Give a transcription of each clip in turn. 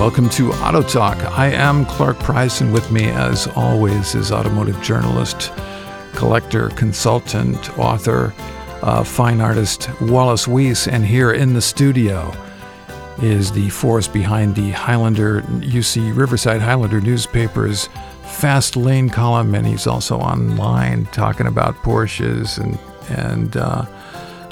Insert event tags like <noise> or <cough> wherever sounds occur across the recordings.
Welcome to Auto Talk. I am Clark Price, and with me, as always, is automotive journalist, collector, consultant, author, uh, fine artist Wallace Weiss. And here in the studio is the force behind the Highlander, UC Riverside Highlander newspaper's Fast Lane column, and he's also online talking about Porsches and and uh,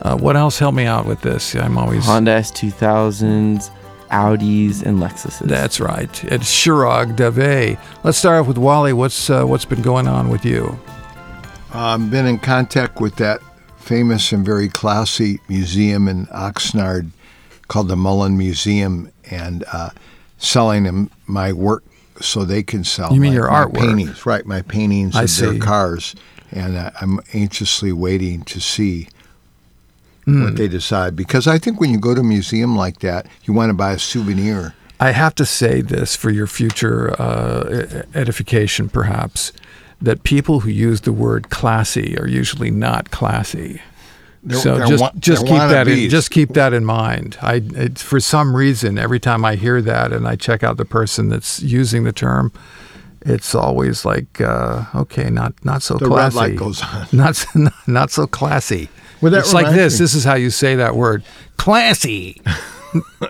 uh, what else? Help me out with this. I'm always Honda S2000s, Audis, and Lexuses. That's right. It's Chirag Dave. Let's start off with Wally. What's uh, what's been going on with you? I've been in contact with that famous and very classy museum in Oxnard called the Mullin Museum and uh, selling them my work so they can sell. You mean my, your my artwork? paintings, right? My paintings I of see. their cars, and uh, I'm anxiously waiting to see Hmm. what they decide because I think when you go to a museum like that, you want to buy a souvenir. I have to say this for your future uh, edification, perhaps, that people who use the word classy are usually not classy. They're- so they're just wa- just keep that in, just keep that in mind. I it, for some reason every time I hear that and I check out the person that's using the term, it's always like uh, okay, not not so The red classy. light goes on. <laughs> Not so- not so classy. Well, that it's like this. me- This is how you say that word, classy. <laughs>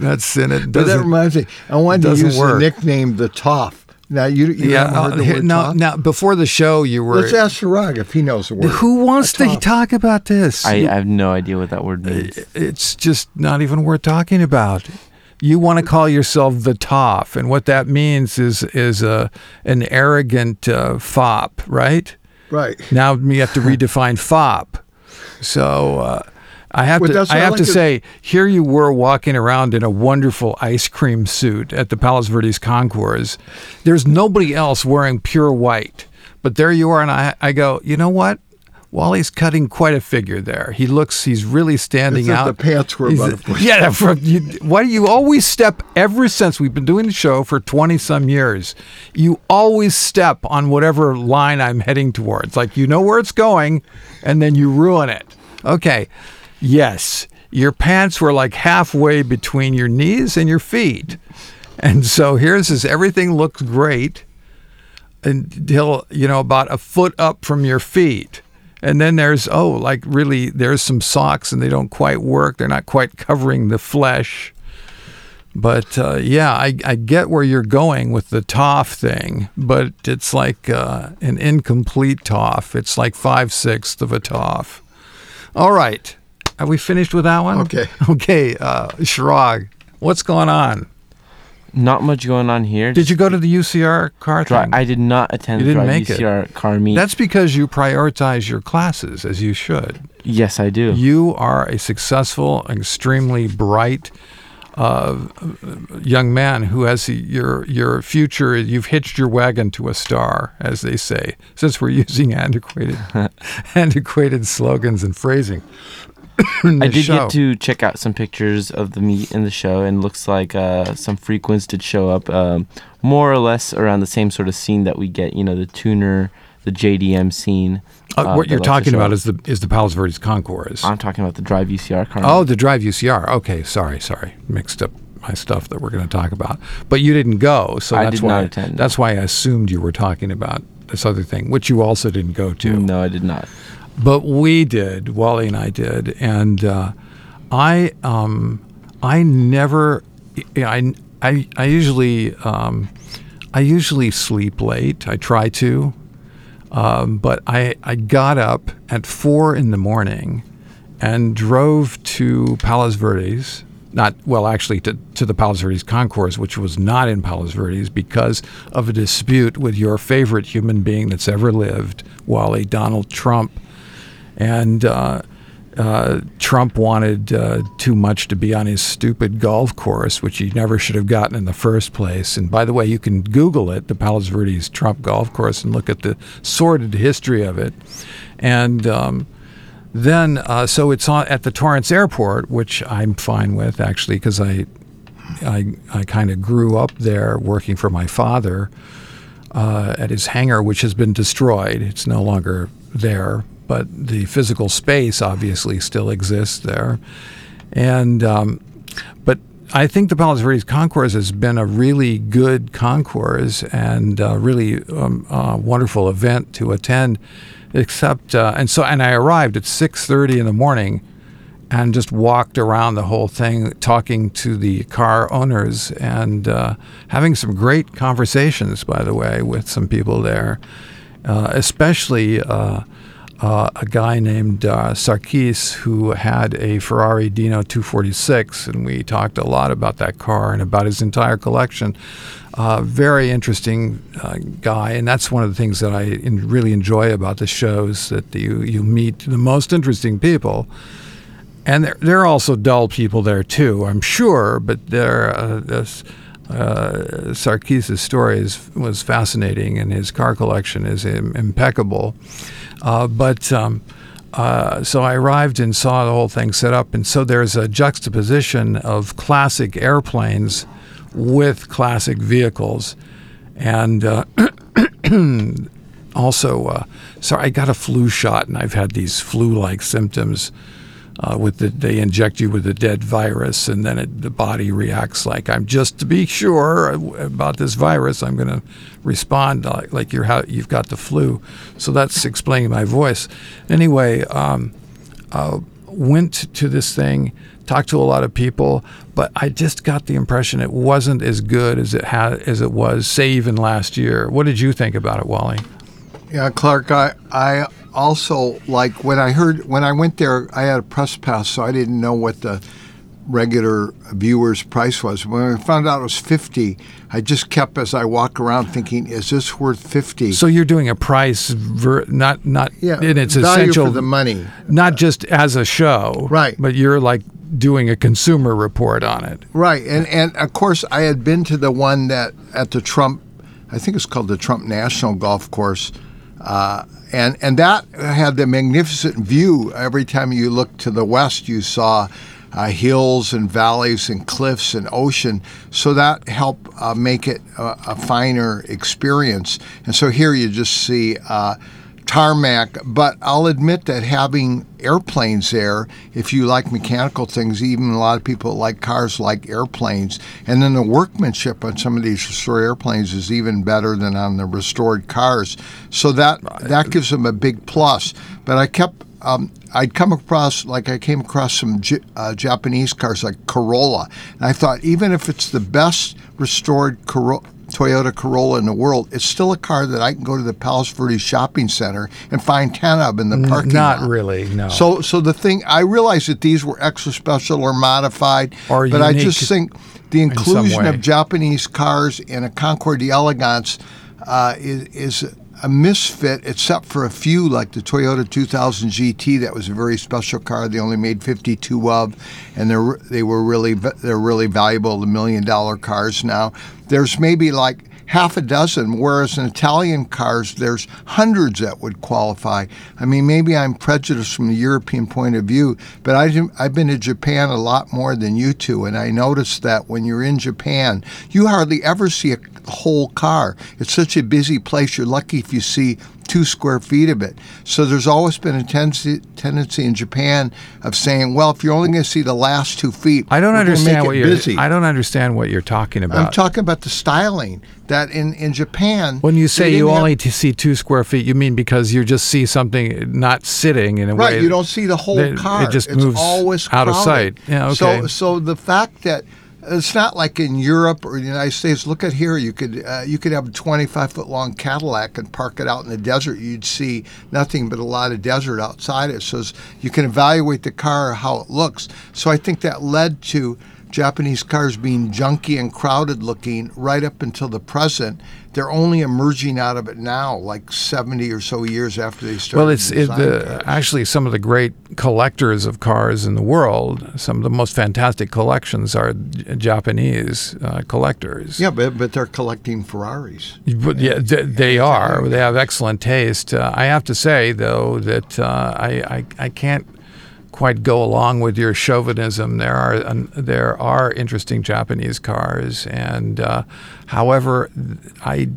that's in it. But that Doesn't, reminds me, I wanted to doesn't use work. the nickname the Toff. Now you, you yeah. haven't heard uh, the here- word no, now before the show, you were. Let's ask Chirag if he knows the word. who wants to talk about this? I, I have no idea what that word means. it's just not even worth talking about. You want to call yourself the toff, and what that means is is a an arrogant uh, fop, right? Right. Now you have to redefine fop. So uh, I have Well, to I have like to to- say here you were walking around in a wonderful ice cream suit at the Palos Verdes Concours. There's nobody else wearing pure white, but there you are, and I I go, you know what? Wally's cutting quite a figure there. He looks, he's really standing out. the pants were about. Yeah, from, you, why do you always step ever since we've been doing the show for 20 some years? You always step on whatever line I'm heading towards. Like you know where it's going and then you ruin it. Okay. Yes, your pants were like halfway between your knees and your feet. And so here's this everything looks great until you know about a foot up from your feet and then there's oh like really there's some socks and they don't quite work. They're not quite covering the flesh. But uh, yeah I, I get where you're going with the toff thing but it's like uh, an incomplete toff it's like five sixths of a toff all right. Are we finished with that one? Okay. <laughs> okay uh, Chirag, what's going on Not much going on here. did you go to the UCR car? I did not attend You the didn't make it. UCR car meet. That's because you prioritize your classes as you should. yes, I do. You are a successful, extremely bright uh, young man who has your your future. You've hitched your wagon to a star, as they say. Since we're <laughs> using antiquated <laughs> antiquated slogans and phrasing. <coughs> I did show. get to check out some pictures of the meet in the show, and looks like uh, some frequents did show up, um, more or less around the same sort of scene that we get. You know, the tuner, the JDM scene. Uh, uh, what you're talking about is the is the Palos Verdes Concours. I'm talking about the Drive UCR car. Oh, the Drive UCR. Okay, sorry, sorry, mixed up my stuff that we're going to talk about. But you didn't go, so I that's did why not attend. that's why I assumed you were talking about this other thing, which you also didn't go to. no, I did not. But we did. Wally and I did, and uh, I um, I never I I, I usually um, I usually sleep late. I try to. Um, but I, I got up at four in the morning and drove to Palos Verdes. Not well, actually, to, to the Palos Verdes Concours, which was not in Palos Verdes because of a dispute with your favorite human being that's ever lived, Wally Donald Trump, and uh, uh, Trump wanted uh, too much to be on his stupid golf course, which he never should have gotten in the first place. And by the way, you can Google it, the Palos Verdes Trump golf course, and look at the sordid history of it. And um, then, uh, so it's on, at the Torrance Airport, which I'm fine with actually, because I, I, I kind of grew up there working for my father uh, at his hangar, which has been destroyed. It's no longer there, but the physical space obviously still exists there. And um, but I think the Palos Verdes Concours has been a really good concours and uh, really um, wonderful event to attend. Except, uh, and so, and I arrived at 6:30 in the morning, and just walked around the whole thing, talking to the car owners and uh, having some great conversations. By the way, with some people there, uh, especially. Uh, uh, a guy named uh, Sarkis who had a Ferrari Dino 246, and we talked a lot about that car and about his entire collection. Uh, very interesting uh, guy, and that's one of the things that I in, really enjoy about the shows that you you meet the most interesting people. And there, there are also dull people there too, I'm sure, but there. Uh, uh, Sarkis' story is, was fascinating, and his car collection is Im- impeccable. Uh, but um, uh, so I arrived and saw the whole thing set up, and so there's a juxtaposition of classic airplanes with classic vehicles, and uh, <clears throat> also, uh, sorry, I got a flu shot, and I've had these flu-like symptoms. Uh, with the, they inject you with a dead virus, and then it, the body reacts like I'm just to be sure about this virus. I'm going to respond like, like you're how you've got the flu. So that's explaining my voice. Anyway, um, uh, went to this thing, talked to a lot of people, but I just got the impression it wasn't as good as it had as it was, say even last year. What did you think about it, Wally? Yeah, Clark, I, I also like when I heard when I went there, I had a press pass, so I didn't know what the regular viewers' price was. When I found out it was fifty, I just kept as I walk around thinking, "Is this worth 50 So you're doing a price, ver, not not Yeah, in its value essential for the money. not just as a show, Right. But you're like doing a consumer report on it. Right, and and of course I had been to the one that at the Trump, I think it's called the Trump National Golf Course, uh, and and that had the magnificent view. Every time you looked to the west, you saw. Uh, hills and valleys and cliffs and ocean, so that helped uh, make it a, a finer experience. And so here you just see uh, tarmac. But I'll admit that having airplanes there, if you like mechanical things, even a lot of people like cars like airplanes. And then the workmanship on some of these restored airplanes is even better than on the restored cars. So that that gives them a big plus. But I kept um, I'd come across, like I came across some J- uh, Japanese cars like Corolla, and I thought even if it's the best restored Coro- Toyota Corolla in the world, it's still a car that I can go to the Palos Verdes shopping center and find ten of in the parking Not lot. Not really, no. So, so the thing I realized that these were extra special or modified, Or but I just think the inclusion way. of Japanese cars in a Concours d'Elegance uh, is, is a misfit, except for a few like the Toyota 2000 GT. That was a very special car. They only made 52 of, and they're they were really they're really valuable. The million dollar cars now. There's maybe like half a dozen, whereas in Italian cars, there's hundreds that would qualify. I mean, maybe I'm prejudiced from the European point of view, but I, I've been to Japan a lot more than you two, and I noticed that when you're in Japan, you hardly ever see a whole car. It's such a busy place, you're lucky if you see two square feet of it. So there's always been a tendency, tendency in Japan of saying, well, if you're only going to see the last two feet, I don't we're understand what you're. busy. I don't understand what you're talking about. I'm talking about the styling that in, in Japan. when you say you have- only to see two square feet, you mean because you just see something not sitting in a right, way. you don't see the whole car. It just it's moves always out of sight. Yeah, So so the fact that it's not like in Europe or the United States. Look at here. You could uh, you could have a 25 foot long Cadillac and park it out in the desert. You'd see nothing but a lot of desert outside it. So you can evaluate the car how it looks. So I think that led to Japanese cars being junky and crowded looking right up until the present. They're only emerging out of it now, like 70 or so years after they started. Well, it's it, the, actually some of the great collectors of cars in the world. Some of the most fantastic collections are Japanese uh, collectors. Yeah, but, but they're collecting Ferraris. But yeah, th- they are. They have excellent taste. Uh, I have to say, though, that uh, I, I I can't quite go along with your chauvinism. There are um, there are interesting Japanese cars, and uh, however, I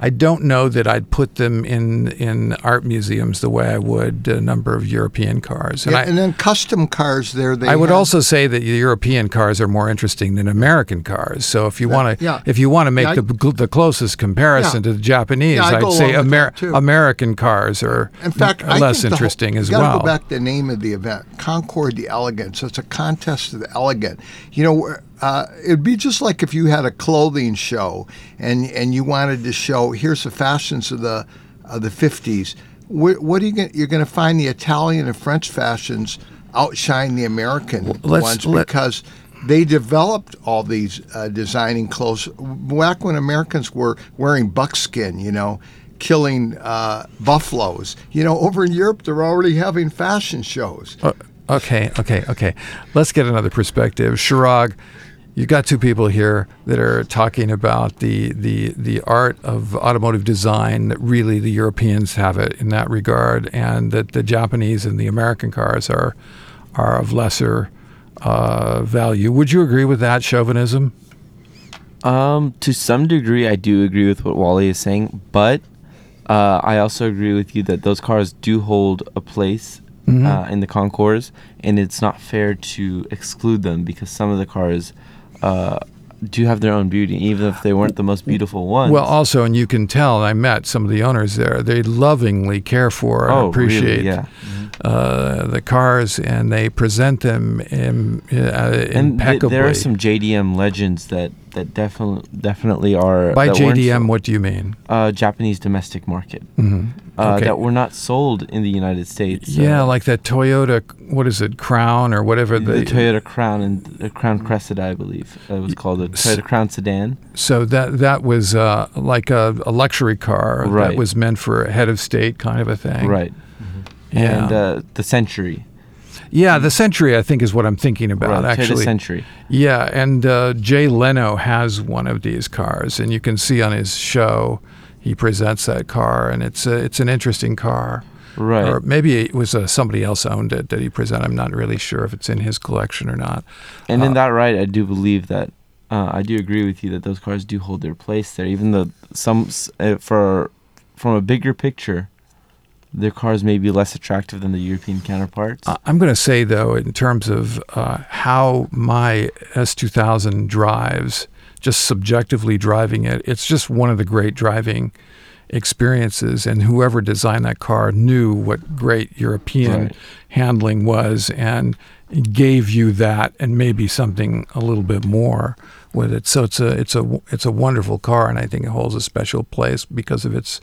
I don't know that I'd put them in in art museums the way I would a number of European cars. And, I, and then custom cars there. They I would have- also say that the European cars are more interesting than American cars. So if you want to, yeah. if you want to make Yeah, I- the the closest comparison Yeah. to the Japanese, Yeah, I'd say Amer- American cars are In fact, I less the whole- interesting as well. go back to the name of the event, Concord the Elegant. So it's a contest of the elegant. You know, uh, it'd be just like if you had a clothing show and and you wanted to show here's the fashions of the of the fifties. What, what are you going? You're going to find the Italian and French fashions outshine the American let's- ones let- because. They developed all these uh, designing clothes back when Americans were wearing buckskin, you know, killing uh, buffaloes. You know, over in Europe, they're already having fashion shows. Uh, okay, okay, okay. Let's get another perspective. Chirag, you've got two people here that are talking about the, the, the art of automotive design that really the Europeans have it in that regard, and that the Japanese and the American cars are, are of lesser uh, value. Would you agree with that chauvinism? Um, to some degree, I do agree with what Wally is saying, but uh, I also agree with you that those cars do hold a place Mm-hmm. uh, in the concours, and it's not fair to exclude them because some of the cars uh, do have their own beauty, even if they weren't the most beautiful ones. Well, also, and you can tell, I met some of the owners there. They lovingly care for and oh, really? appreciate Yeah, uh, the cars, and they present them in, uh, and th- there are some JDM legends that that definitely definitely are By JDM, what do you mean? uh, Japanese domestic market hmm uh, Okay. that were not sold in the United States. Yeah, uh, like that Toyota, what is it, Crown or whatever. the Toyota Crown and the Crown Cressida, I believe it was called a Toyota Crown sedan. So that that was uh, like a, a luxury car that was meant for a head of state kind of a thing. Right. Yeah. And uh, the Century. Yeah, the Century, I think, is what I'm thinking about. right. Actually, Century. Yeah, and uh, Jay Leno has one of these cars, and you can see on his show he presents that car, and it's a, it's an interesting car. Right. Or maybe it was uh, somebody else owned it that he presented. I'm not really sure if it's in his collection or not. and uh, in that right, I do believe that uh, I do agree with you that those cars do hold their place there. Even though some uh, for from a bigger picture, their cars may be less attractive than the European counterparts. I'm going to say though, in terms of uh, how my S2000 drives, just subjectively driving it, it's just one of the great driving experiences. And whoever designed that car knew what great European Right. handling was, and gave you that, and maybe something a little bit more with it. So it's a it's a it's a wonderful car, and I think it holds a special place because of its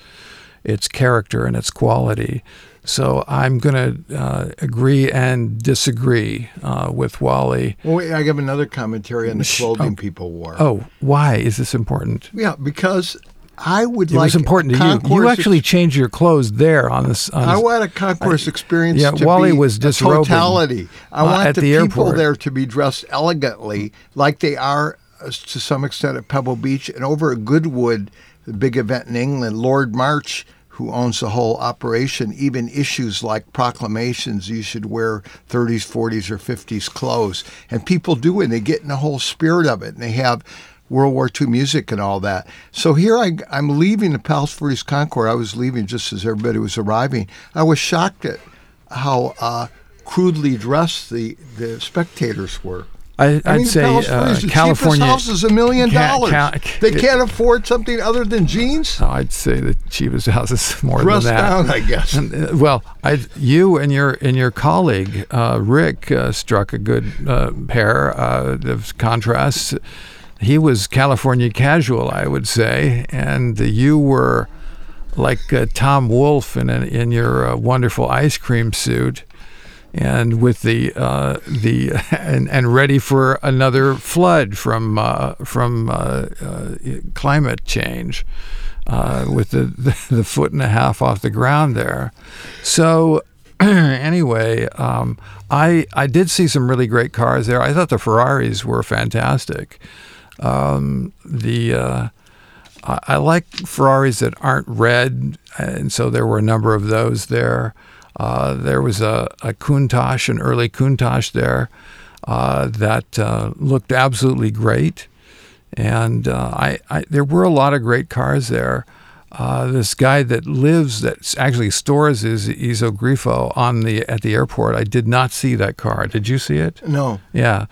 its character and its quality. So I'm going to uh, agree and disagree uh, with Wally. Well, wait, I have another commentary on the clothing oh. people wore. Oh, why is this important? yeah, because I would It like was important to you. You actually changed your clothes there on this. On I want a concourse experience. yeah, to Wally be was disrobing, totality. I uh, want the, the people airport. there to be dressed elegantly, like they are uh, to some extent at Pebble Beach and over at Goodwood, the big event in England. Lord March, who owns the whole operation, even issues like proclamations you should wear 30s, 40s, or 50s clothes, and people do and They get in the whole spirit of it, and they have. World War II music and all that. So here I, I'm leaving the Palos Verdes Concours. I was leaving just as everybody was arriving. I was shocked at how uh, crudely dressed the, the spectators were. I, I'd I mean, say uh, the California. cheapest house is a million dollars. They can't afford something other than jeans. Oh, I'd say the cheapest house is <laughs> more Dress than that. down, I guess. And, uh, well, I, you and your and your colleague uh, Rick uh, struck a good uh, pair uh, of contrasts. He was California casual, I would say, and you were like uh, Tom Wolfe in a, in your uh, wonderful ice cream suit, and with the uh, the <laughs> and, and ready for another flood from uh, from uh, uh, climate change, uh, with the, the <laughs> the foot and a half off the ground there. So <clears throat> anyway, um, I I did see some really great cars there. I thought the Ferraris were fantastic. Um, the uh, I, I like Ferraris that aren't red, and so there were a number of those there. Uh, there was a, a Countach, an early Countach there uh, that uh, looked absolutely great, and uh, I, I there were a lot of great cars there. uh, this guy that lives that actually stores his Iso Grifo on the at the airport. I did not see that car. Did you see it? No. Yeah.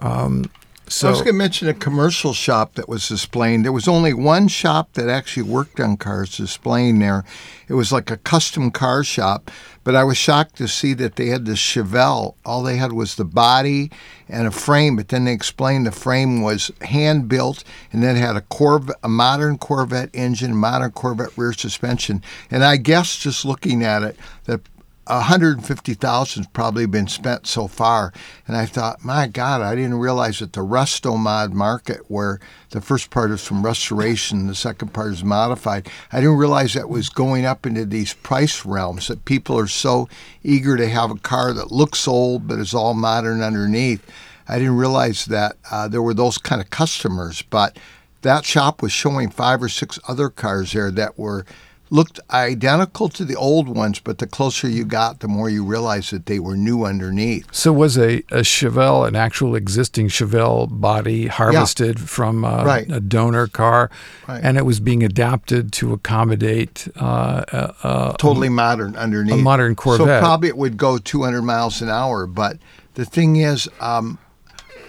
Um, so I was going to mention a commercial shop that was displaying. There was only one shop that actually worked on cars displaying there. It was like a custom car shop, but I was shocked to see that they had the Chevelle. All they had was the body and a frame, but then they explained the frame was hand built and then had a Corvette, a modern Corvette engine, modern Corvette rear suspension. And I guess just looking at it, that 150,000 has probably been spent so far. And I thought, my God, I didn't realize that the resto mod market, where the first part is from restoration, the second part is modified, I didn't realize that was going up into these price realms, that people are so eager to have a car that looks old but is all modern underneath. I didn't realize that uh, there were those kind of customers, but that shop was showing five or six other cars there that were looked identical to the old ones, but the closer you got, the more you realized that they were new underneath. So was a, a Chevelle an actual existing Chevelle body harvested from a, Right. a donor car, Right. and it was being adapted to accommodate uh, a, a, Totally modern underneath. a modern Corvette. So probably it would go 200 miles an hour. But the thing is, um,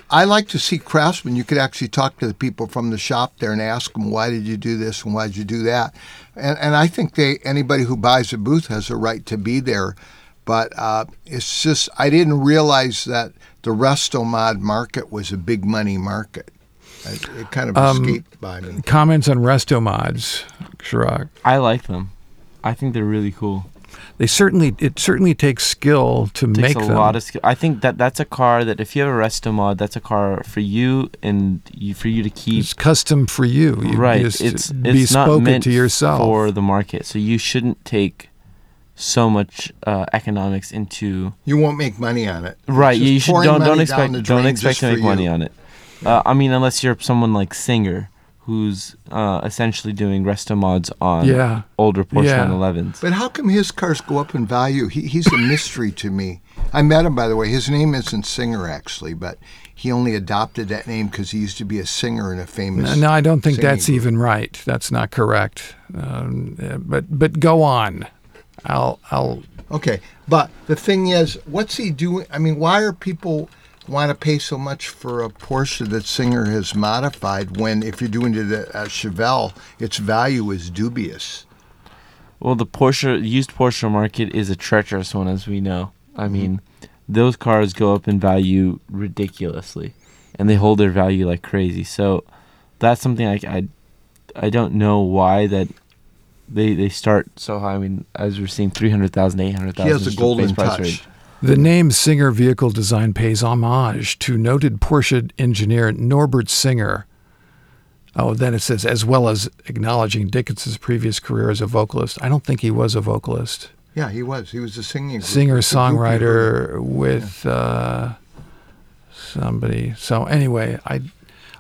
I like to see craftsmen. You could actually talk to the people from the shop there and ask them, why did you do this and why did you do that? And, and I think they anybody who buys a booth has a right to be there. But uh, it's just, I didn't realize that the resto mod market was a big money market. It, it kind of Um, escaped by me. comments on resto mods, Chirag. I like them. I think they're really cool. They certainly it certainly takes skill to takes make a them. lot of skill. I think that that's a car that if you have a resto mod, that's a car for you and you, for you to keep. it's custom for you. you right. just It's it's bespoke not meant to yourself. for the market. So you shouldn't take so much uh, economics into You won't make money on it. right. You should don't don't expect don't expect to make money on it. Uh, I mean, unless you're someone like Singer, who's uh, essentially doing resto mods on yeah. older Porsche Yeah. 911s. But how come his cars go up in value? He, he's a mystery to me. I met him, by the way. His name isn't Singer, actually, but he only adopted that name because he used to be a singer in a famous. No, I don't think that's group. even right. That's not correct. Um, uh, but but go on. I'll I'll Okay, but the thing is, what's he doing? I mean, why are people want to pay so much for a Porsche that Singer has modified when, if you're doing it at a Chevelle, its value is dubious? Well, the Porsche used Porsche market is a treacherous one, as we know. Mm-hmm. I mean, those cars go up in value ridiculously, and they hold their value like crazy. So that's something I I, I don't know why that they they start so high. I mean, as we're seeing, 300,000, 800,000. He has is a golden price touch. range. The name Singer Vehicle Design pays homage to noted Porsche engineer Norbert Singer. Oh, then it says, as well as acknowledging Dickinson's previous career as a vocalist. I don't think he was a vocalist. Yeah, he was. He was a singing. Singer It's a groupie group. songwriter with uh, somebody. So anyway, I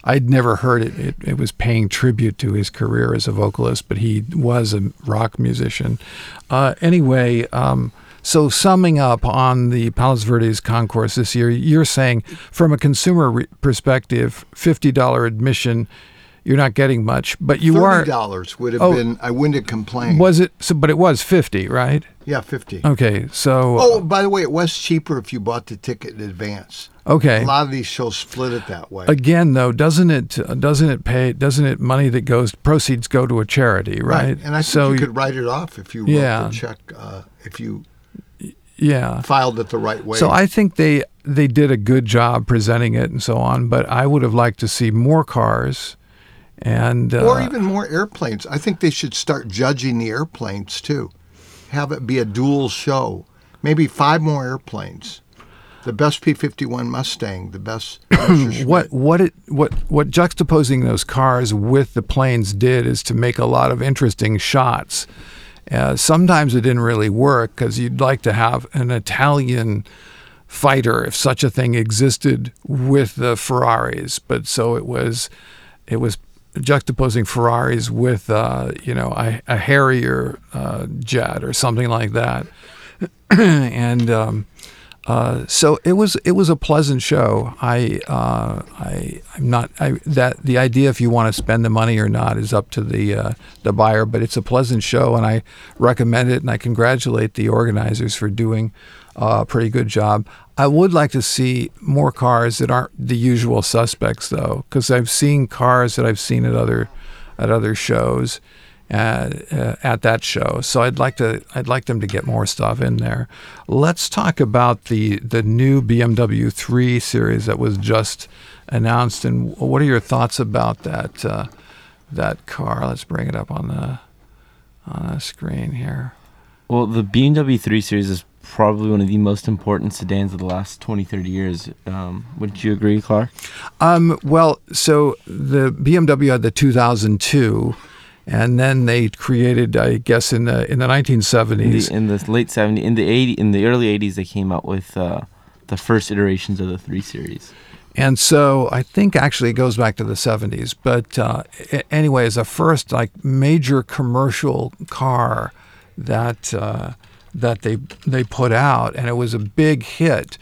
I'd never heard it. it. It was paying tribute to his career as a vocalist, but he was a rock musician. Uh, anyway, um, so summing up on the Palos Verdes concours this year, you're saying from a consumer re- perspective, fifty dollar admission, you're not getting much, but you are. Thirty dollars would have Oh. been. I wouldn't have complained. Was it? So, but it was fifty, right? yeah, fifty. Okay, so Oh, by the way, it was cheaper if you bought the ticket in advance. okay. A lot of these shows split it that way. again though doesn't it doesn't it pay doesn't it money that goes proceeds go to a charity right, And I think so you could write it off if you wrote Yeah. the check, uh, if you yeah filed it the right way. so i think they they did a good job presenting it and so on but i would have liked to see more cars and uh, or even more airplanes. I think they should start judging the airplanes too. Have it be a dual show. Maybe five more airplanes. The best P51 Mustang, the best. <clears throat> What what it what what juxtaposing those cars with the planes did is to make a lot of interesting shots. Uh, sometimes it didn't really work because you'd like to have an Italian fighter, if such a thing existed, with the Ferraris. But so it was, it was juxtaposing Ferraris with uh, you know a, a Harrier uh, jet or something like that, <clears throat> and. Um, uh, so it was it was a pleasant show. I uh, I I'm not I that the idea if you want to spend the money or not is up to the uh, the buyer, but it's a pleasant show and I recommend it and I congratulate the organizers for doing a pretty good job. I would like to see more cars that aren't the usual suspects though, because I've seen cars that I've seen at other at other shows at, uh, at that show. So I'd like to I'd like them to get more stuff in there. Let's talk about the the new BMW 3 series that was just announced, and what are your thoughts about that uh, that car? Let's bring it up on the on the screen here. Well, the BMW 3 Series is probably one of the most important sedans of the last 20, 30 years. Um, wouldn't you agree, Clark? Um, well, so the BMW had the 2002 and then they created, I guess, in the in the 1970s. In the, in the late 70s, in the 80, in the early 80s, they came out with uh, the first iterations of the three series. And so I think actually it goes back to the 70s. But uh, anyway, as a first like major commercial car that uh, that they they put out, and it was a big hit,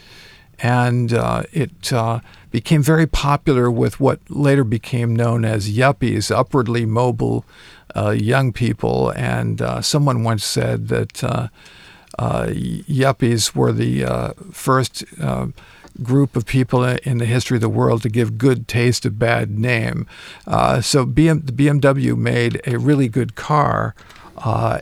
and uh, it uh, became very popular with what later became known as yuppies, upwardly mobile uh, young people. And uh, someone once said that uh, uh yuppies were the uh, first uh, group of people in the history of the world to give good taste a bad name. so BM, the BMW made a really good car,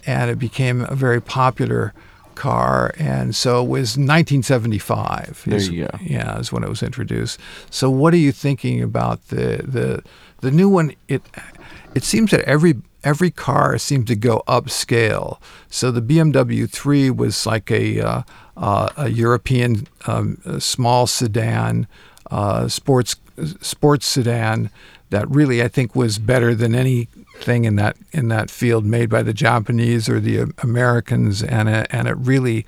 and it became a very popular car, and so it was 1975. There is, you go. Yeah, is when it was introduced. So, what are you thinking about the the the new one? It it seems that every every car seemed to go upscale. So the BMW 3 was like a, uh, uh, a European um, a small sedan, uh, sports sports sedan that really I think was better than anything in that in that field made by the Japanese or the Americans, and it, and it really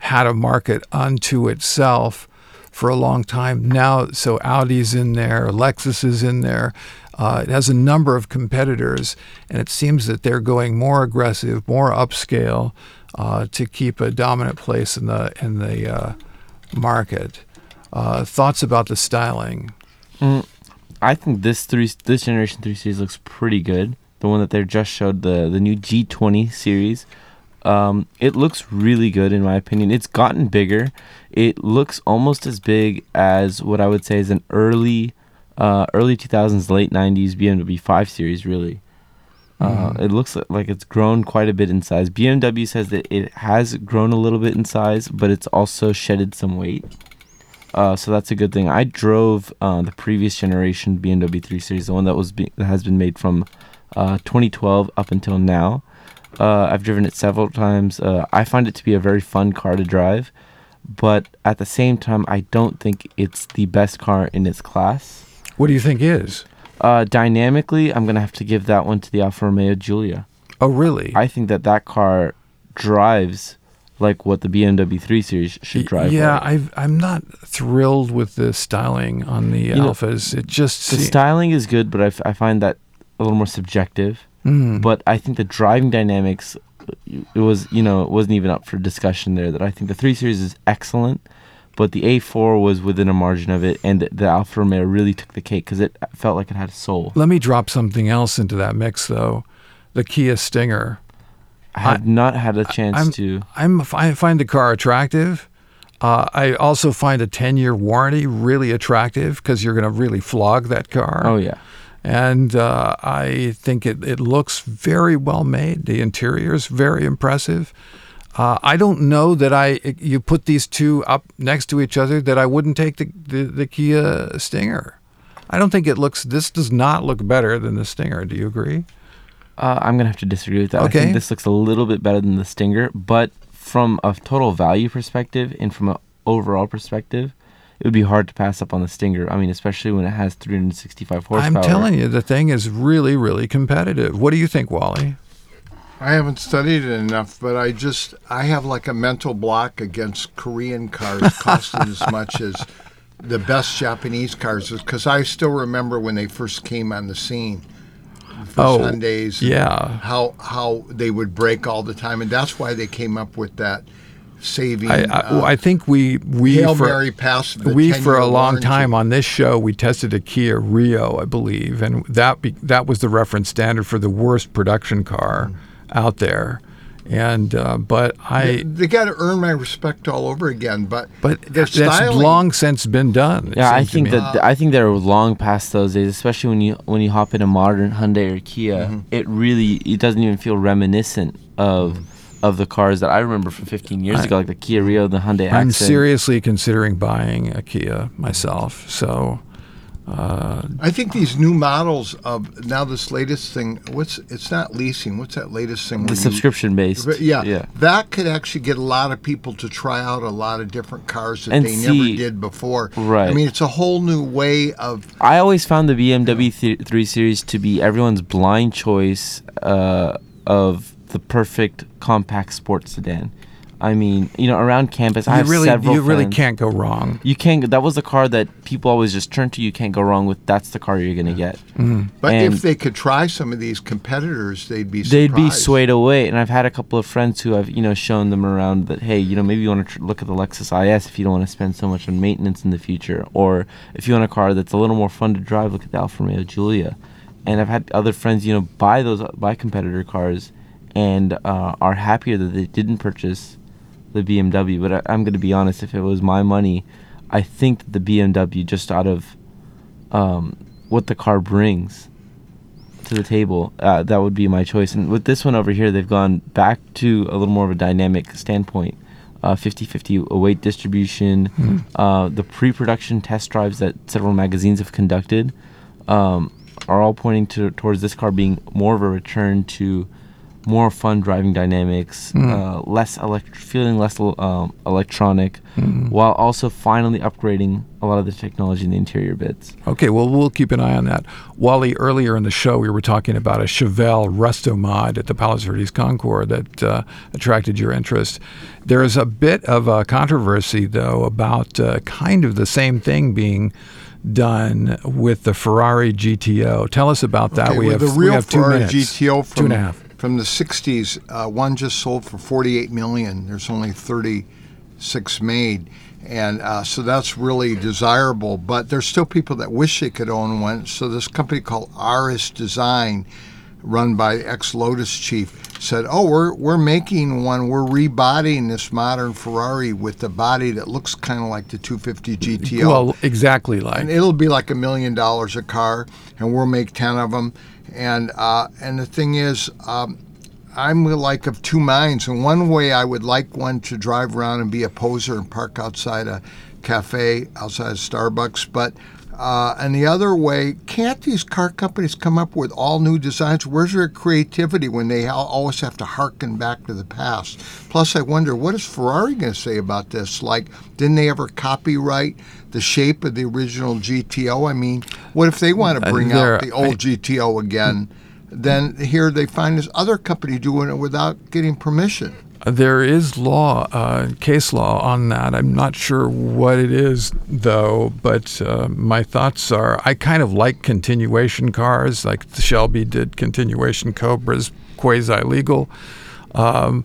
had a market unto itself for a long time now. So Audi's in there, Lexus is in there. Uh, it has a number of competitors, and it seems that they're going more aggressive, more upscale uh, to keep a dominant place in the in the uh, market. Uh, thoughts about the styling? Mm, I think this three this generation three series looks pretty good. The one that they just showed the the new G20 series. Um, it looks really good in my opinion. It's gotten bigger. It looks almost as big as what I would say is an early uh, early 2000s, late 90s BMW 5 Series, really. Uh, mm. It looks like it's grown quite a bit in size. BMW says that it has grown a little bit in size, but it's also shedded some weight. Uh, so that's a good thing. I drove uh, the previous generation BMW 3 Series, the one that was be- that has been made from uh, 2012 up until now. Uh, I've driven it several times. Uh, I find it to be a very fun car to drive, but at the same time, I don't think it's the best car in its class. What do you think is? Uh, dynamically, I'm gonna have to give that one to the Alfa Romeo Giulia. Oh, really? I think that that car drives like what the BMW 3 Series should drive. Yeah, like. i am not thrilled with the styling on the you Alfas. Know, it just the styling is good, but I, f- I find that a little more subjective. Mm. But I think the driving dynamics, it was you know it wasn't even up for discussion there. That I think the 3 Series is excellent but the A4 was within a margin of it, and the, the Alfa Romeo really took the cake because it felt like it had a soul. Let me drop something else into that mix, though. The Kia Stinger. I have I, not had a chance I'm, to. I'm, I find the car attractive. Uh, I also find a 10 year warranty really attractive because you're going to really flog that car. Oh, yeah. And uh, I think it, it looks very well made. The interior is very impressive. Uh, I don't know that I you put these two up next to each other that I wouldn't take the, the, the Kia Stinger. I don't think it looks. This does not look better than the Stinger. Do you agree? Uh, I'm gonna have to disagree with that. Okay. I think this looks a little bit better than the Stinger, but from a total value perspective and from an overall perspective, it would be hard to pass up on the Stinger. I mean, especially when it has 365 horsepower. I'm telling you, the thing is really, really competitive. What do you think, Wally? I haven't studied it enough, but I just I have like a mental block against Korean cars costing as much as the best Japanese cars because I still remember when they first came on the scene. For oh, Hyundais, yeah. How how they would break all the time, and that's why they came up with that saving. I, I, uh, I think we we Hail for, Mary we for 10-year a long warranty. time on this show we tested a Kia Rio, I believe, and that be, that was the reference standard for the worst production car Mm. out there. And uh, but I they got to earn my respect all over again. But but their that's styling, long since been done. Yeah, I think me. that I think they're long past those days, especially when you when you hop in a modern Hyundai or Kia. Mm-hmm. It really it doesn't even feel reminiscent of of the cars that I remember from 15 years I- ago, like the Kia Rio, the Hyundai I'm Accent. seriously considering buying a Kia myself. So I think these new models of now this latest thing. What's it's not leasing. What's that latest thing? The where you- subscription based. Yeah, yeah. that could actually get a lot of people to try out a lot of different cars that And they see- never did before. Right. I mean, it's a whole new way of. I always found the BMW th- 3 Series to be everyone's blind choice uh, of the perfect compact sports sedan. I mean, you know, around campus, I you have really several you really can't go wrong. You can't. That was the car that people always just turn to. You can't go wrong with. That's the car you're gonna get. But And- if they could try some of these competitors, they'd be. They'd be swayed away. And I've had a couple of friends who have, you know, shown them around that, hey, you know, maybe you want to tr- look at the Lexus IS if you don't want to spend so much on maintenance in the future, or if you want a car that's a little more fun to drive, look at the Alfa Romeo Giulia. And I've had other friends, you know, buy those buy competitor cars, and uh, are happier that they didn't purchase the BMW. But I, I'm going to be honest, if it was my money, I think the BMW just out of um, what the car brings to the table, uh, that would be my choice. And with this one over here, they've gone back to a little more of a dynamic standpoint. Uh, 50-50 weight distribution, uh, the pre-production test drives that several magazines have conducted um, are all pointing to towards this car being more of a return to more fun driving dynamics, uh, less elect- feeling less um, electronic, while also finally upgrading a lot of the technology in the interior bits. Okay, well, we'll keep an eye on that. Wally, earlier in the show, we were talking about a Chevelle Resto Mod at the Palos Verdes Concours that uh, attracted your interest. There is a bit of a controversy, though, about uh, kind of the same thing being done with the Ferrari GTO. Tell us about that. Okay, we, with have, the we have two Ferrari minutes. GTO from two and a half. From the '60s. Uh, one just sold for 48 million. There's only 36 made, and uh, so that's really desirable. But there's still people that wish they could own one. So this company called Ares Design, run by ex Lotus chief, said, "Oh, we're we're making one. We're rebodying this modern Ferrari with the body that looks kind of like the 250 GTO." Well, exactly like. and it'll be like a million dollars a car, and we'll make ten of them. And uh, and the thing is, um, I'm like of two minds. And one way, I would like one to drive around and be a poser and park outside a cafe, outside of Starbucks. But uh, and the other way, can't these car companies come up with all new designs? Where's their creativity when they always have to harken back to the past? Plus, I wonder what is Ferrari going to say about this? Like, didn't they ever copyright the shape of the original GTO? I mean, what if they want to Uh, bring out the old GTO again? Then here they find this other company doing it without getting permission. There is law, uh, case law on that. I'm not sure what it is, though, but uh, my thoughts are I kind of like continuation cars, like the Shelby did continuation Cobras, quasi legal. Um,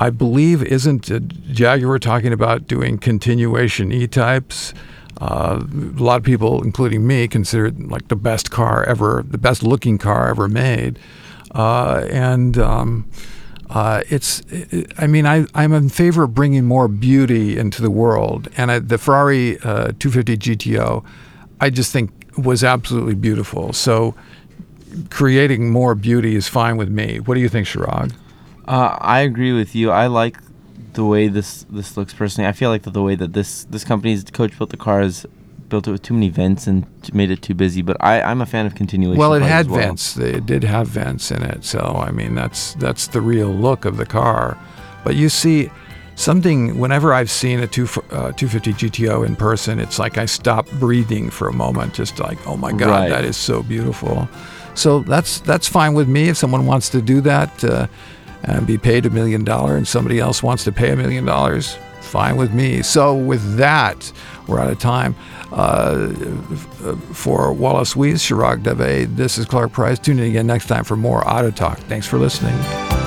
I believe, isn't Jaguar talking about doing continuation E types? Uh, a lot of people, including me, consider it like the best car ever, the best looking car ever made. Uh, and um, uh, it's, I mean, I, I'm in favor of bringing more beauty into the world. And I, the Ferrari uh, 250 GTO, I just think was absolutely beautiful. So creating more beauty is fine with me. What do you think, Chirag? Uh, I agree with you. I like the way this this looks personally. I feel like that the way that this this company's coach built the car is built it with too many vents and made it too busy. But I I'm a fan of continuation. Well, it had well. vents. They did have vents in it. So I mean, that's that's the real look of the car. But you see, something. Whenever I've seen a two, uh, 250 GTO in person, it's like I stop breathing for a moment. Just like, oh my God, Right. that is so beautiful. So that's that's fine with me. If someone wants to do that uh, and be paid a million dollar, and somebody else wants to pay a million dollars, fine with me. So with that, we're out of time. Uh, for Wallace Weiss, Chirag Dave, this is Clark Price. Tune in again next time for more Auto Talk. Thanks for listening.